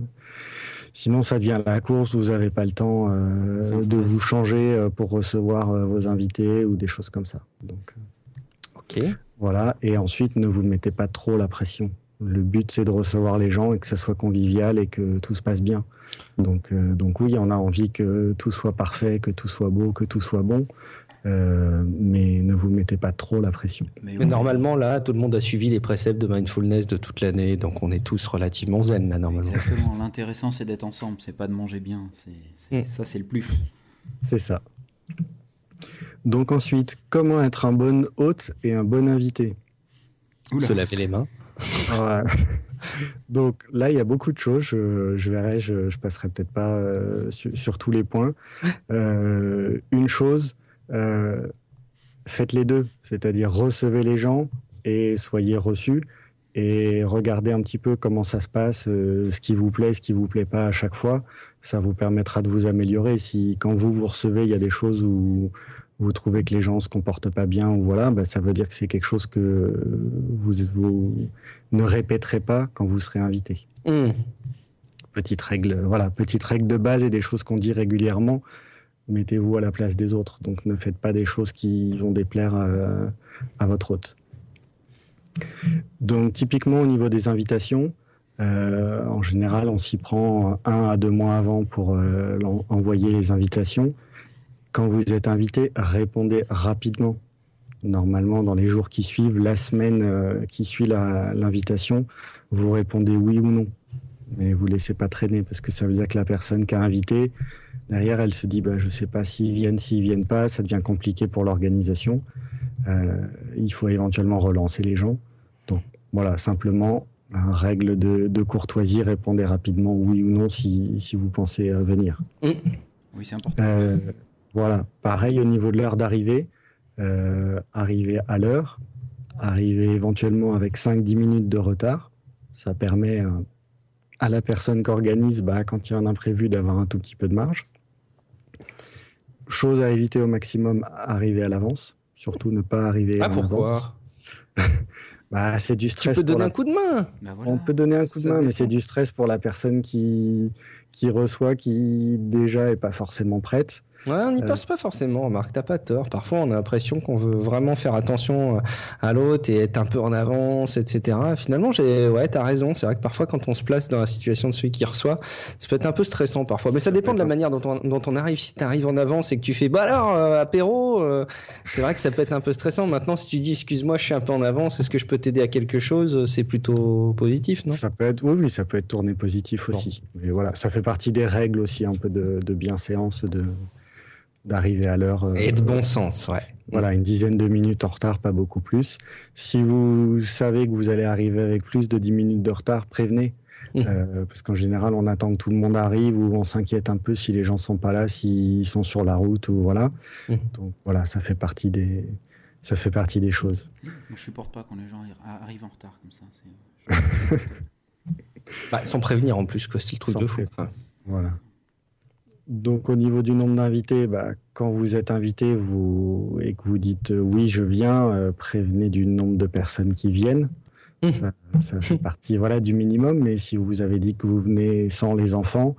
Sinon, ça devient la course, vous n'avez pas le temps euh, de vous changer euh, pour recevoir euh, vos invités ou des choses comme ça. Donc, ok. Voilà. Et ensuite, ne vous mettez pas trop la pression. Le but, c'est de recevoir les gens et que ça soit convivial et que tout se passe bien. Donc, donc oui, on a envie que tout soit parfait, que tout soit beau, que tout soit bon. Euh, mais ne vous mettez pas trop la pression. Mais, normalement, là, tout le monde a suivi les préceptes de mindfulness de toute l'année, donc on est tous relativement zen, là, normalement. Exactement. L'intéressant, c'est d'être ensemble, c'est pas de manger bien. Mm. Ça, c'est le plus. C'est ça. Donc ensuite, comment être un bon hôte et un bon invité? Se laver les mains. Donc là, il y a beaucoup de choses. Je, verrai, je, je passerai peut-être pas euh, sur, tous les points. Euh, une chose, euh, faites les deux, c'est-à-dire recevez les gens et soyez reçus et regardez un petit peu comment ça se passe, euh, ce qui vous plaît, ce qui vous plaît pas à chaque fois. Ça vous permettra de vous améliorer. Si quand vous vous recevez, il y a des choses où vous trouvez que les gens se comportent pas bien ou voilà, bah, ça veut dire que c'est quelque chose que vous, vous, ne répéterez pas quand vous serez invité. Mmh. Petite règle, voilà, petite règle de base et des choses qu'on dit régulièrement mettez-vous à la place des autres. Donc ne faites pas des choses qui vont déplaire à, votre hôte. Donc typiquement au niveau des invitations, euh, en général, on s'y prend un à deux mois avant pour euh, envoyer les invitations. Quand vous êtes invité, répondez rapidement. Normalement, dans les jours qui suivent, la semaine euh, qui suit l'invitation, vous répondez oui ou non. Mais vous laissez pas traîner parce que ça veut dire que la personne qui a invité, derrière, elle se dit bah, je sais pas s'ils viennent, s'ils viennent pas, ça devient compliqué pour l'organisation. il faut éventuellement relancer les gens. Donc voilà, simplement règle de, courtoisie, répondez rapidement oui ou non si, si vous pensez euh, venir. Mm. Oui, c'est important. Euh, voilà, pareil au niveau de l'heure d'arrivée, euh, arriver à l'heure, arriver éventuellement avec 5-10 minutes de retard. Ça permet à la personne qui organise, bah, quand il y a un imprévu, d'avoir un tout petit peu de marge. Chose à éviter au maximum, arriver à l'avance. Surtout ne pas arriver ah, pourquoi Bah, c'est du stress. Tu peux donner un coup de main. Bah, On peut donner un coup de main, mais c'est du stress pour la personne qui, qui reçoit, qui déjà est pas forcément prête. Ouais, on n'y euh. pense pas forcément, Marc, t'as pas tort. Parfois, on a l'impression qu'on veut vraiment faire attention euh, à l'autre et être un peu en avance, etc. Finalement, j'ai, ouais, t'as raison. C'est vrai que parfois, quand on se place dans la situation de celui qui reçoit, ça peut être un peu stressant parfois. Mais ça, dépend de la manière dont on, dont on arrive. Si t'arrives en avance et que tu fais, bah alors, euh, apéro, c'est vrai que ça peut être un peu stressant. Maintenant, si tu dis, excuse-moi, je suis un peu en avance, est-ce que je peux t'aider à quelque chose? C'est plutôt positif, non? Ça peut être, oui, oui, ça peut être tourné positif aussi. Mais voilà, ça fait partie des règles aussi, un peu de, de bienséance, de, d'arriver à l'heure. Euh, et de bon sens, ouais. Voilà, une dizaine de minutes en retard, pas beaucoup plus. Si vous savez que vous allez arriver avec plus de 10 minutes de retard, prévenez. Mmh. Euh, parce qu'en général, on attend que tout le monde arrive ou on s'inquiète un peu si les gens sont pas là, s'ils sont sur la route ou voilà. Mmh. Donc voilà, ça fait partie des, ça fait partie des choses. Moi, je supporte pas quand les gens arrivent en retard comme ça. bah, sans prévenir en plus, quoi, c'est le truc de fou. Voilà. Donc au niveau du nombre d'invités, bah, quand vous êtes invité vous, et que vous dites euh, oui je viens, euh, prévenez du nombre de personnes qui viennent. Mmh. Ça, fait partie voilà du minimum. Mais si vous avez dit que vous venez sans les enfants,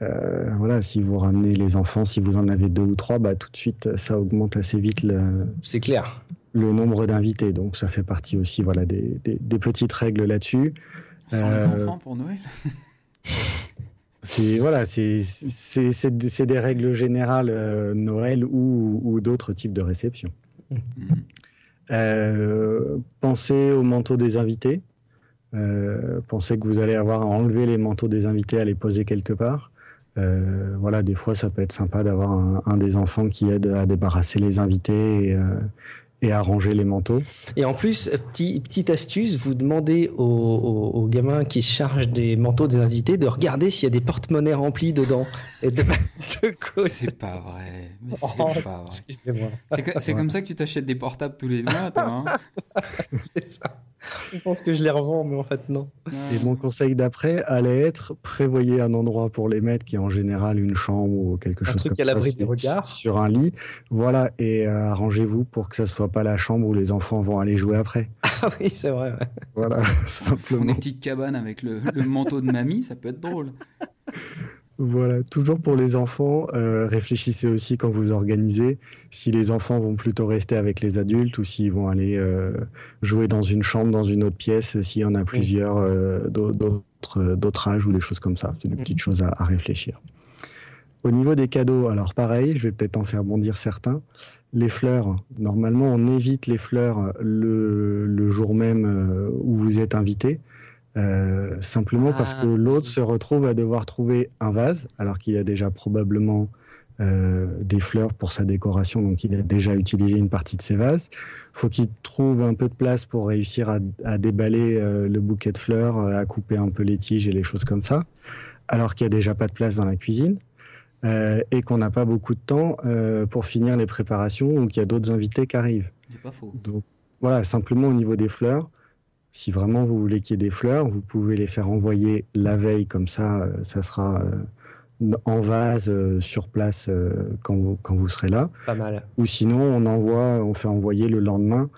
euh, voilà, si vous ramenez les enfants, si vous en avez deux ou trois, bah, tout de suite ça augmente assez vite le. C'est clair. Le nombre d'invités. Donc ça fait partie aussi voilà des, des, petites règles là-dessus. Sans les enfants pour Noël. C'est voilà, c'est des règles générales euh, Noël ou, ou d'autres types de réceptions. Mmh. Euh, pensez au manteau des invités. Euh, pensez que vous allez avoir à enlever les manteaux des invités, à les poser quelque part. voilà, des fois, ça peut être sympa d'avoir un, un, des enfants qui aide à débarrasser les invités et, et arranger les manteaux. Et en plus, petit, petite astuce, vous demandez aux, aux, gamins qui se chargent des manteaux des invités de regarder s'il y a des porte-monnaies remplis dedans et de C'est pas vrai. c'est comme ça que tu t'achètes des portables tous les mois, toi. Hein c'est ça. Je pense que je les revends, mais en fait, non. Et mon conseil d'après allait être prévoyez un endroit pour les mettre qui est en général une chambre ou quelque chose un truc à l'abri des regards. Sur un lit. Voilà. Et euh, arrangez-vous pour que ça soit pas la chambre où les enfants vont aller jouer après. Ah oui, c'est vrai. Voilà, simplement. Une petite cabane avec le, manteau de mamie, ça peut être drôle. Voilà, toujours pour les enfants, euh, réfléchissez aussi quand vous organisez si les enfants vont plutôt rester avec les adultes ou s'ils vont aller euh, jouer dans une chambre, dans une autre pièce, s'il y en a plusieurs euh, d'autres âges ou des choses comme ça. C'est des mm. petites choses à, à, réfléchir. Au niveau des cadeaux, alors pareil, je vais peut-être en faire bondir certains les fleurs. Normalement, on évite les fleurs le, jour même où vous êtes invité. Euh, simplement parce que ah. l'autre se retrouve à devoir trouver un vase, alors qu'il a déjà probablement euh, des fleurs pour sa décoration, donc il a déjà utilisé une partie de ses vases. Faut qu'il trouve un peu de place pour réussir à, déballer le bouquet de fleurs, à couper un peu les tiges et les choses comme ça, alors qu'il n'y a déjà pas de place dans la cuisine. Euh, et qu'on n'a pas beaucoup de temps euh, pour finir les préparations ou qu'il y a d'autres invités qui arrivent. C'est pas faux. Donc voilà, simplement au niveau des fleurs, si vraiment vous voulez qu'il y ait des fleurs, vous pouvez les faire envoyer la veille, comme ça, euh, ça sera en vase sur place quand, vous, quand vous serez là. Pas mal. Ou sinon, on envoie, on fait envoyer le lendemain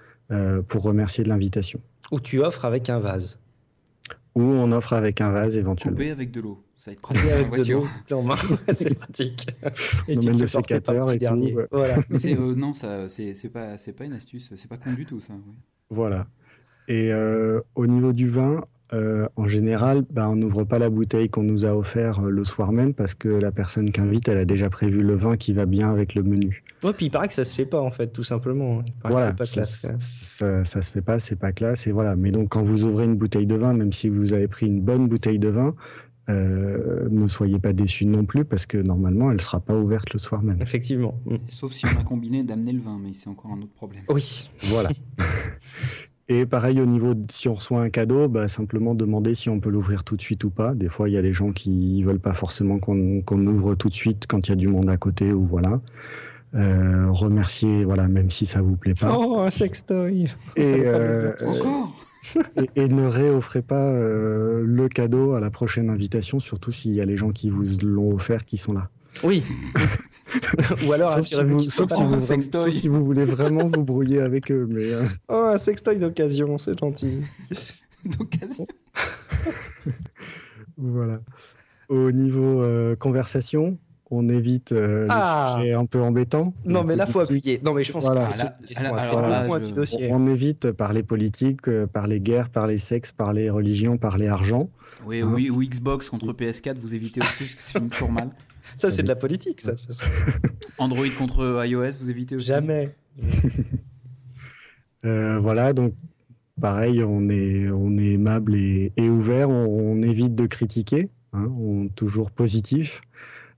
pour remercier de l'invitation. Ou tu offres avec un vase. Ou on offre avec un vase éventuellement. Coupé avec de l'eau. Ça va être pratique avec de l'eau, c'est pratique. Et on met le sécateur et tout. Voilà. Mais euh, non, ça, c'est pas, pas une astuce, c'est pas con du tout ça. Voilà. Et au niveau du vin, euh, en général, bah, on n'ouvre pas la bouteille qu'on nous a offert euh, le soir même parce que la personne qui invite, elle a déjà prévu le vin qui va bien avec le menu. Ouais, puis il paraît que ça se fait pas en fait, tout simplement. Voilà, pas classe. Ça, ça, se fait pas, c'est pas classe et voilà. Mais donc quand vous ouvrez une bouteille de vin, même si vous avez pris une bonne bouteille de vin, euh, ne soyez pas déçus non plus parce que normalement elle sera pas ouverte le soir même. Effectivement. Sauf si on a combiné d'amener le vin, mais c'est encore un autre problème. Oui. Voilà. Et pareil au niveau, de, si on reçoit un cadeau, bah, simplement demander si on peut l'ouvrir tout de suite ou pas. Des fois, il y a des gens qui veulent pas forcément qu'on ouvre tout de suite quand il y a du monde à côté ou voilà. Euh, remercier, voilà, même si ça vous plaît pas. Oh, un sextoy. Et, euh, et, ne réoffrez pas euh, le cadeau à la prochaine invitation, surtout s'il y a les gens qui vous l'ont offert qui sont là. Oui. Ou alors, sauf, si vous, sauf, si vous, voulez vraiment vous brouiller avec eux. Mais euh. Oh, un sextoy d'occasion, c'est gentil. d'occasion. voilà. Au niveau euh, conversation, on évite euh, ah. les sujets un peu embêtants. Non, mais là, faut appuyer. Non, mais je pense que c'est dossier. On, évite parler politique, parler guerre, parler sexe, parler religion, parler argent. Oui, hein, oui, ou Xbox contre PS4, vous évitez aussi parce que c'est toujours mal. Ça, c'est de la politique, ça. Android contre iOS, vous évitez aussi Jamais. Euh, voilà, donc pareil, on est, on est aimable et, ouvert, on, évite de critiquer, hein, on toujours positif.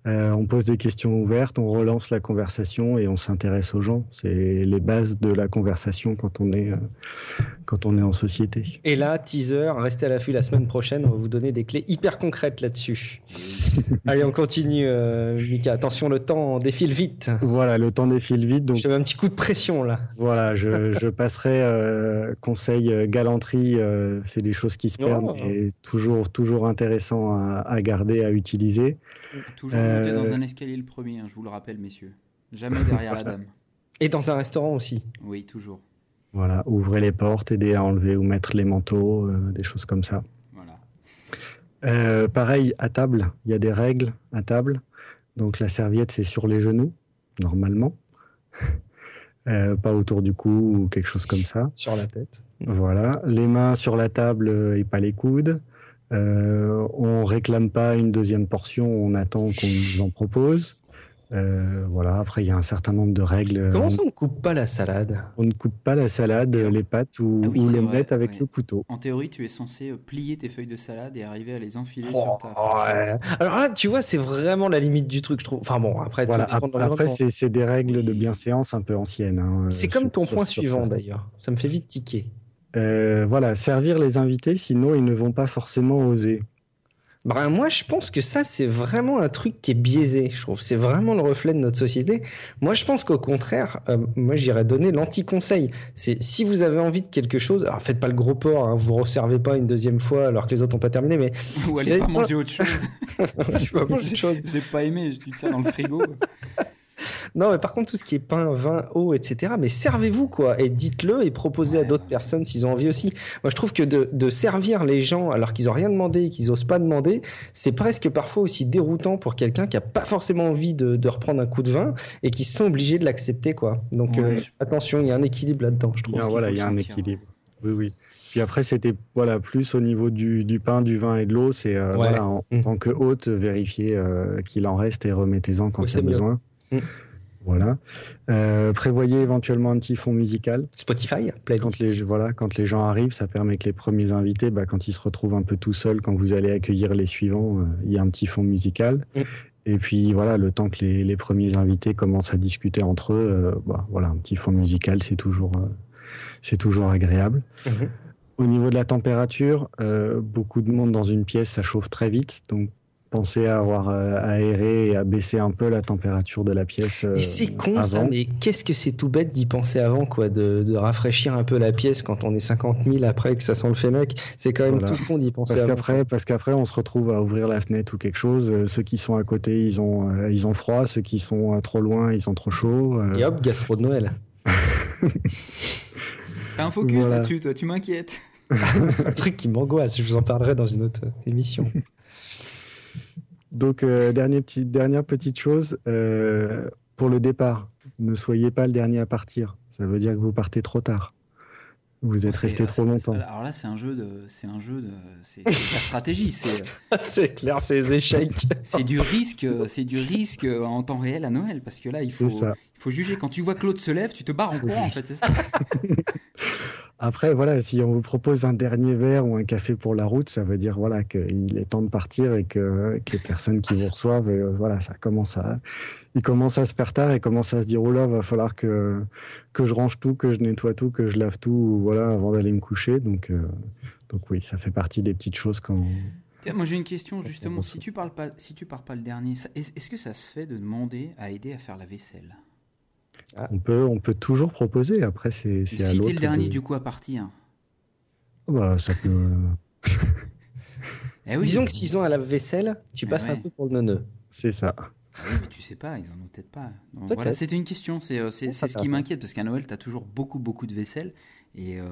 Euh, on pose des questions ouvertes, on relance la conversation et on s'intéresse aux gens. C'est les bases de la conversation quand on est, euh, quand on est en société. Et là, teaser, restez à l'affût la semaine prochaine, on va vous donner des clés hyper concrètes là-dessus. Allez, on continue, euh, Mika. Attention, le temps défile vite. Voilà, le temps défile vite. Donc... Je mets un petit coup de pression là. Voilà, je, je passerai conseil galanterie, c'est des choses qui se perdent oh. et toujours, toujours intéressant à, à garder, à utiliser. Toujours monter dans euh, un escalier le premier, hein, je vous le rappelle, messieurs. Jamais derrière la dame. Et dans un restaurant aussi. Oui, toujours. Voilà, ouvrez les portes, aider à enlever ou mettre les manteaux, euh, des choses comme ça. Voilà. Euh, pareil, à table, il y a des règles à table. Donc la serviette, c'est sur les genoux, normalement. pas autour du cou ou quelque chose comme ça. Sur la tête. Voilà, les mains sur la table et pas les coudes. Euh, on réclame pas une deuxième portion, on attend qu'on nous en propose. Euh, voilà. Après, il y a un certain nombre de règles. Comment ça, on ne coupe pas la salade? On ne coupe pas la salade, les pâtes ou, ah les l'omelette avec le couteau. En théorie, tu es censé euh, plier tes feuilles de salade et arriver à les enfiler sur ta. Ouais. Alors là, tu vois, c'est vraiment la limite du truc, je trouve. Enfin bon, après. Voilà. Après, c'est des règles de bienséance un peu anciennes. Hein, c'est comme ton point suivant d'ailleurs. Ça me fait vite tiquer. Euh, voilà, servir les invités, sinon ils ne vont pas forcément oser. Bah, moi, je pense que ça, c'est vraiment un truc qui est biaisé. Je trouve c'est vraiment le reflet de notre société. Moi, je pense qu'au contraire, euh, moi, j'irais donner l'anti-conseil. C'est si vous avez envie de quelque chose, alors faites pas le gros porc, hein, vous resservez pas une deuxième fois alors que les autres n'ont pas terminé, mais ou allez pas manger autre chose. J'ai pas aimé, je dis ça dans le frigo. Non, mais par contre, tout ce qui est pain, vin, eau, etc., mais servez-vous, quoi, et dites-le et proposez à d'autres personnes s'ils ont envie aussi. Moi, je trouve que de, servir les gens alors qu'ils n'ont rien demandé, qu'ils n'osent pas demander, c'est presque parfois aussi déroutant pour quelqu'un qui n'a pas forcément envie de, reprendre un coup de vin et qui sont obligés de l'accepter, quoi. Donc, euh, attention, il y a un équilibre là-dedans, je trouve. voilà, il y a un équilibre. Oui, oui. Puis après, c'était voilà plus au niveau du, pain, du vin et de l'eau. C'est euh, voilà, en, mmh. tant que hôte, vérifier euh, qu'il en reste et remettez-en quand il y a besoin. Mmh. Voilà. Euh, prévoyez éventuellement un petit fond musical. Spotify, playlist. Quand les, voilà, quand les gens arrivent, ça permet que les premiers invités, bah, quand ils se retrouvent un peu tout seuls, quand vous allez accueillir les suivants, euh, il y a un petit fond musical. Mm. Et puis voilà, le temps que les, premiers invités commencent à discuter entre eux, euh, bah, voilà, un petit fond musical, c'est toujours, c'est toujours agréable. Mm-hmm. Au niveau de la température, beaucoup de monde dans une pièce, ça chauffe très vite. Donc penser à avoir euh, aéré et à baisser un peu la température de la pièce. et c'est con ça, mais qu'est-ce que c'est tout bête d'y penser avant, quoi, de, rafraîchir un peu la pièce quand on est 50 000 après que ça sent le fennec. C'est quand même tout con d'y penser parce Qu'après, parce qu'après, on se retrouve à ouvrir la fenêtre ou quelque chose. Euh, ceux qui sont à côté, ils ont, euh, ils ont froid. Ceux qui sont trop loin, ils ont trop chaud. Et hop, gastro de Noël. T'as un focus là-dessus, toi, tu m'inquiètes. c'est un truc qui m'angoisse. Je vous en parlerai dans une autre émission. Donc, euh, dernière petite chose, euh, pour le départ, ne soyez pas le dernier à partir. Ça veut dire que vous partez trop tard. Vous êtes resté trop longtemps. Alors là, c'est un jeu de, c'est un jeu de, c'est la stratégie, c'est. c'est clair, c'est les échecs. c'est du risque, c'est du risque en temps réel à Noël, parce que là, il faut, il faut juger. Quand tu vois Claude se lève, tu te barres en courant, en fait, c'est ça. Après, voilà, si on vous propose un dernier verre ou un café pour la route, ça veut dire voilà qu'il est temps de partir et que, que les personnes qui vous reçoivent, euh, voilà, ça commence à, il commence à se faire tard et commence à se dire oh là, va falloir que que je range tout, que je nettoie tout, que je lave tout, voilà, avant d'aller me coucher. Donc euh, donc oui, ça fait partie des petites choses quand. moi j'ai une question justement. Si tu parles pas, si tu pars pas le dernier, est-ce que ça se fait de demander à aider à faire la vaisselle? Ah. On, peut, on peut toujours proposer. Après, c'est à l'autre. le dernier, du coup, à partir oh, bah, ça peut. eh Disons que s'ils ont à la vaisselle, tu eh passes un peu pour le neuneu. C'est ça. Ah oui, mais tu sais pas, ils en ont peut-être pas. voilà, c'était une question. C'est euh, ce qui m'inquiète parce qu'à Noël, tu as toujours beaucoup, beaucoup de vaisselle. Et, euh,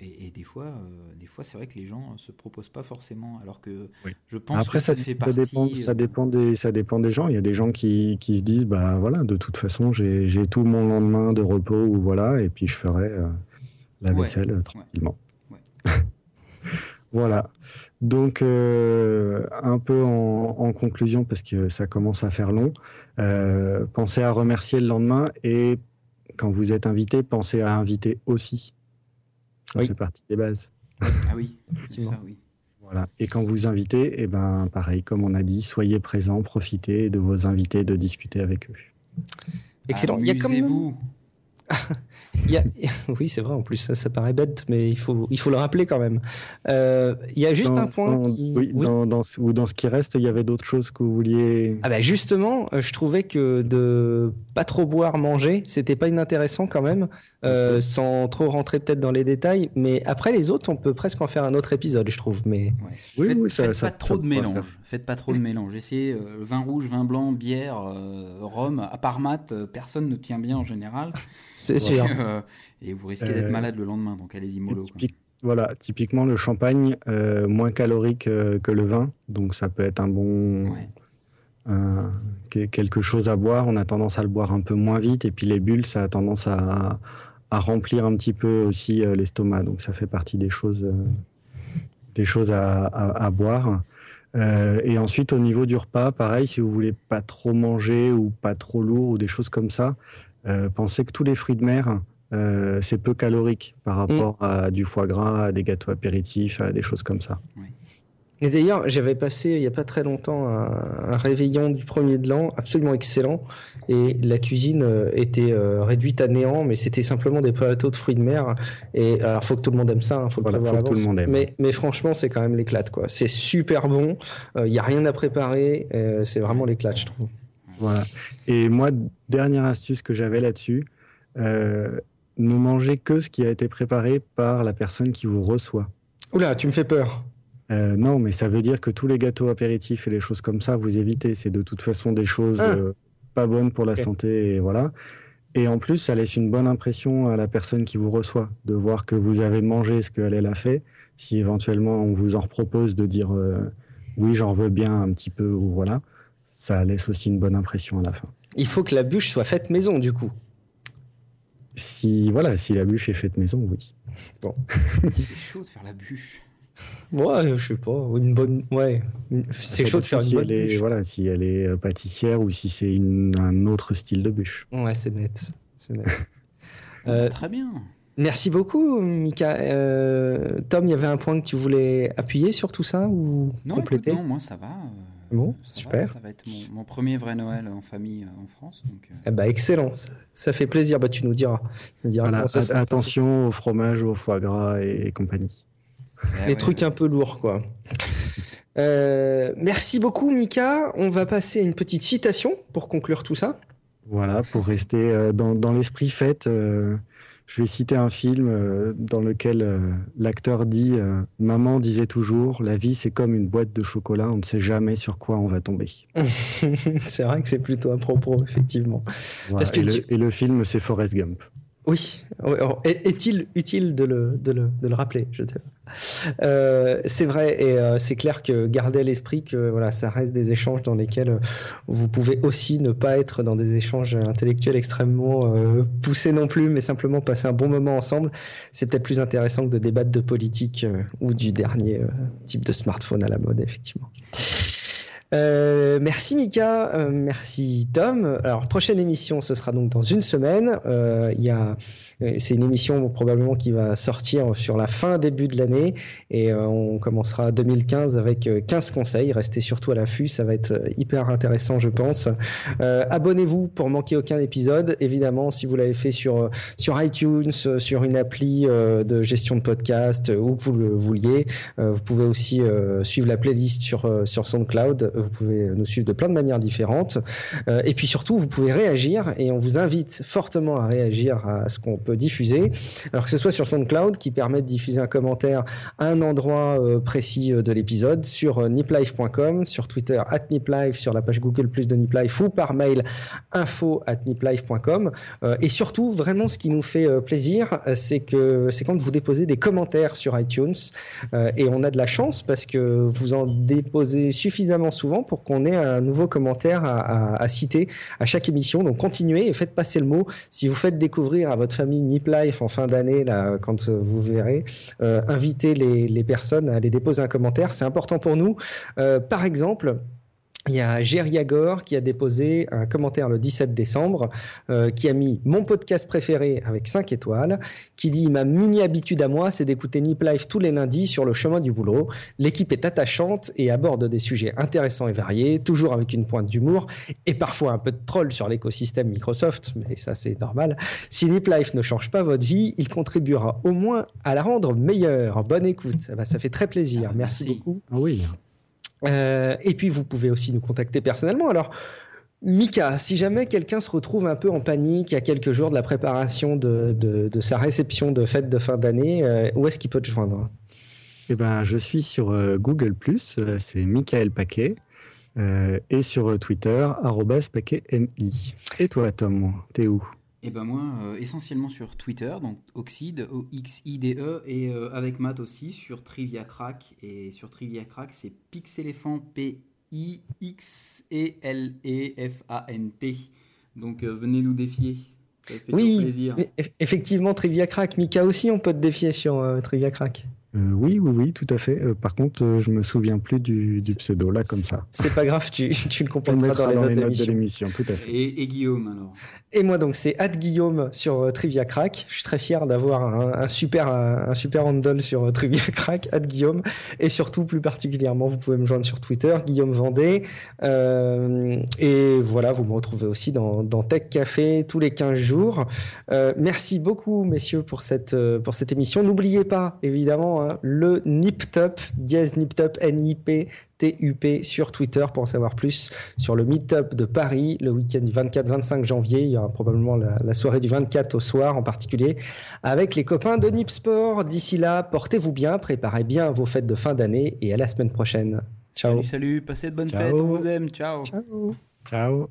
et, des fois, euh, des fois c'est vrai que les gens se proposent pas forcément. Alors que je pense Après, que ça, fait partie. Dépend, ça, dépend des, ça dépend des gens. Il y a des gens qui, qui se disent bah voilà, de toute façon, j'ai tout mon lendemain de repos ou voilà, et puis je ferai la vaisselle tranquillement. voilà. Donc, euh, un peu en, conclusion, parce que ça commence à faire long, euh, pensez à remercier le lendemain et quand vous êtes invité, pensez à inviter aussi. Ça fait partie des bases. Ah oui, c'est ça, oui. Voilà. Et quand vous invitez, eh ben, pareil, comme on a dit, soyez présents, profitez de vos invités, de discuter avec eux. Excellent. Il y a comme... oui, c'est vrai, en plus, ça, ça, paraît bête, mais il faut, il faut le rappeler quand même. Euh, il y a juste un point qui... Oui, Dans, dans, ou dans ce qui reste, il y avait d'autres choses que vous vouliez... Ah bah justement, euh, je trouvais que de pas trop boire, manger, c'était pas inintéressant quand même, euh, sans trop rentrer peut-être dans les détails, mais après les autres, on peut presque en faire un autre épisode, je trouve. Mais... Oui, faites, oui, ça, faites pas trop de mélange. Faites pas trop de mélange. Essayez vin rouge, vin blanc, bière, rhum, à part mat, personne ne tient bien en général. C'est sûr. Euh, et vous risquez d'être euh, malade le lendemain, donc allez-y mollo. voilà, typiquement le champagne, euh, moins calorique que le vin, donc ça peut être un bon. quelque chose à boire, on a tendance à le boire un peu moins vite, et puis les bulles, ça a tendance à, remplir un petit peu aussi l'estomac, donc ça fait partie des choses, des choses à, boire. et ensuite, au niveau du repas, pareil, si vous voulez pas trop manger ou pas trop lourd ou des choses comme ça, euh, pensez que tous les fruits de mer, euh, c'est peu calorique par rapport mm. à du foie gras, à des gâteaux apéritifs, à des choses comme ça. Et d'ailleurs, j'avais passé il n'y a pas très longtemps un, réveillon du premier de l'an absolument excellent. Et la cuisine euh, était réduite à néant, mais c'était simplement des plateaux de fruits de mer. Et alors, faut que tout le monde aime ça, il hein, faut le prévoir tout le monde aime. Mais, mais franchement, c'est quand même l'éclate, quoi. C'est super bon. Il n'y a rien à préparer. c'est vraiment l'éclate, je trouve. Voilà. Et moi, dernière astuce que j'avais là-dessus, euh, ne mangez que ce qui a été préparé par la personne qui vous reçoit. Oula, tu me fais peur. Euh, non, mais ça veut dire que tous les gâteaux apéritifs et les choses comme ça, vous évitez. C'est de toute façon des choses ah. euh, pas bonnes pour la santé, et voilà. Et en plus, ça laisse une bonne impression à la personne qui vous reçoit, de voir que vous avez mangé ce qu'elle a fait. Si éventuellement on vous en propose de dire oui, j'en veux bien un petit peu, ou voilà ça laisse aussi une bonne impression à la fin. Il faut que la bûche soit faite maison, du coup. Si voilà, si la bûche est faite maison, oui. Bon. c'est chaud de faire la bûche. Ouais, je sais pas, une bonne, ouais, c'est chaud de faire une bonne bûche. Voilà, si elle est euh, pâtissière ou si c'est un autre style de bûche. Ouais, c'est net. net. euh, très bien. Merci beaucoup, Mika. Euh, Tom, il y avait un point que tu voulais appuyer sur tout ça ou compléter Non, moi ça va. Bon, super. ça va être mon, premier vrai Noël en famille euh, en France. Donc, euh. eh bah, excellent, ça, fait plaisir. Bah, tu nous diras. attention au fromage, au foie gras et, compagnie. Eh Les trucs un peu lourds, quoi. Euh, merci beaucoup, Mika. On va passer à une petite citation pour conclure tout ça. Voilà, pour rester dans, dans l'esprit fête. Je vais citer un film euh, dans lequel euh, l'acteur dit euh, Maman disait toujours, la vie c'est comme une boîte de chocolat, on ne sait jamais sur quoi on va tomber. c'est vrai que c'est plutôt à propos, effectivement. et, le, film c'est Forrest Gump. Oui. Est-il utile de le, de le, de le rappeler je Euh, c'est vrai et euh, c'est clair que gardez l'esprit que voilà, ça reste des échanges dans lesquels euh, vous pouvez aussi ne pas être dans des échanges intellectuels extrêmement poussés non plus, mais simplement passer un bon moment ensemble. C'est peut-être plus intéressant que de débattre de politique ou du dernier type de smartphone à la mode, effectivement. Euh, merci Mika, euh, merci Tom. Alors prochaine émission, ce sera donc dans une semaine. Euh, il y a, c'est une émission probablement qui va sortir sur la fin début de l'année et on commencera 2015 avec 15 conseils. Restez surtout à l'affût, ça va être hyper intéressant, je pense. Abonnez-vous pour manquer aucun épisode. Évidemment, si vous l'avez fait sur sur iTunes, sur une appli de gestion de podcast que vous le vouliez, vous pouvez aussi suivre la playlist sur sur SoundCloud vous pouvez nous suivre de plein de manières différentes. Euh, et puis surtout, vous pouvez réagir et on vous invite fortement à réagir à ce qu'on peut diffuser. Alors que ce soit sur SoundCloud qui permet de diffuser un commentaire à un endroit euh, précis euh, de l'épisode, sur niplife.com, sur Twitter at niplife, sur la page Google Plus de Niplife ou par mail info at niplife.com. et surtout, vraiment, ce qui nous fait plaisir, c'est que c'est quand vous déposez des commentaires sur iTunes et on a de la chance parce que vous en déposez suffisamment souvent pour qu'on ait un nouveau commentaire à, citer à chaque émission. Donc continuez et faites passer le mot. Si vous faites découvrir à votre famille Nip Life en fin d'année, là, quand vous verrez, euh, invitez les, personnes à aller déposer un commentaire. C'est important pour nous. Euh, par exemple, il y a Jerry Agor qui a déposé un commentaire le 17 décembre, euh, qui a mis mon podcast préféré avec 5 étoiles, qui dit ma mini habitude à moi, c'est d'écouter Nip Life tous les lundis sur le chemin du boulot. L'équipe est attachante et aborde des sujets intéressants et variés, toujours avec une pointe d'humour et parfois un peu de troll sur l'écosystème Microsoft, mais ça c'est normal. Si Nip Life ne change pas votre vie, il contribuera au moins à la rendre meilleure. Bonne écoute, bah, ça fait très plaisir. Merci, Merci. beaucoup. Oui. Euh, et puis vous pouvez aussi nous contacter personnellement. Alors, Mika, si jamais quelqu'un se retrouve un peu en panique à quelques jours de la préparation de, sa réception de fête de fin d'année, euh, où est-ce qu'il peut te joindre? Eh ben, je suis sur euh, Google+, c'est Michael Paquet, et sur Twitter, @paquetmi. Et toi, Tom, t'es où? Et eh ben moi, euh, essentiellement sur Twitter, donc Oxide, O-X-I-D-E, et euh, avec Matt aussi sur Trivia Crack. Et sur Trivia Crack, c'est Pixelephant, P-I-X-E-L-E-F-A-N-T. Donc euh, venez nous défier. Ça fait oui, plaisir. effectivement, Trivia Crack. Mika aussi, on peut te défier sur Trivia Crack. Euh, oui, oui, oui, tout à fait. Euh, par contre, euh, je me souviens plus du, pseudo là comme ça. C'est pas grave, tu, tu le comprendras dans, les, notes, de l'émission. Tout à fait. Et, Guillaume alors? Et moi donc c'est Guillaume sur Trivia Crack. Je suis très fier d'avoir un, super un, super handle sur Trivia Crack, Guillaume. Et surtout plus particulièrement, vous pouvez me joindre sur Twitter, Guillaume Vendée. et voilà, vous me retrouvez aussi dans, Tech Café tous les 15 jours. merci beaucoup messieurs pour cette pour cette émission. N'oubliez pas évidemment Hein, le NipTup, dièse NipTup, N-I-P-T-U-P sur Twitter pour en savoir plus sur le Meetup de Paris le week-end du 24-25 janvier. Il y aura probablement la, soirée du 24 au soir en particulier avec les copains de Nipsport. D'ici là, portez-vous bien, préparez bien vos fêtes de fin d'année et à la semaine prochaine. Ciao. Salut, salut, passez de bonnes fêtes, on vous aime. Ciao. Ciao. Ciao.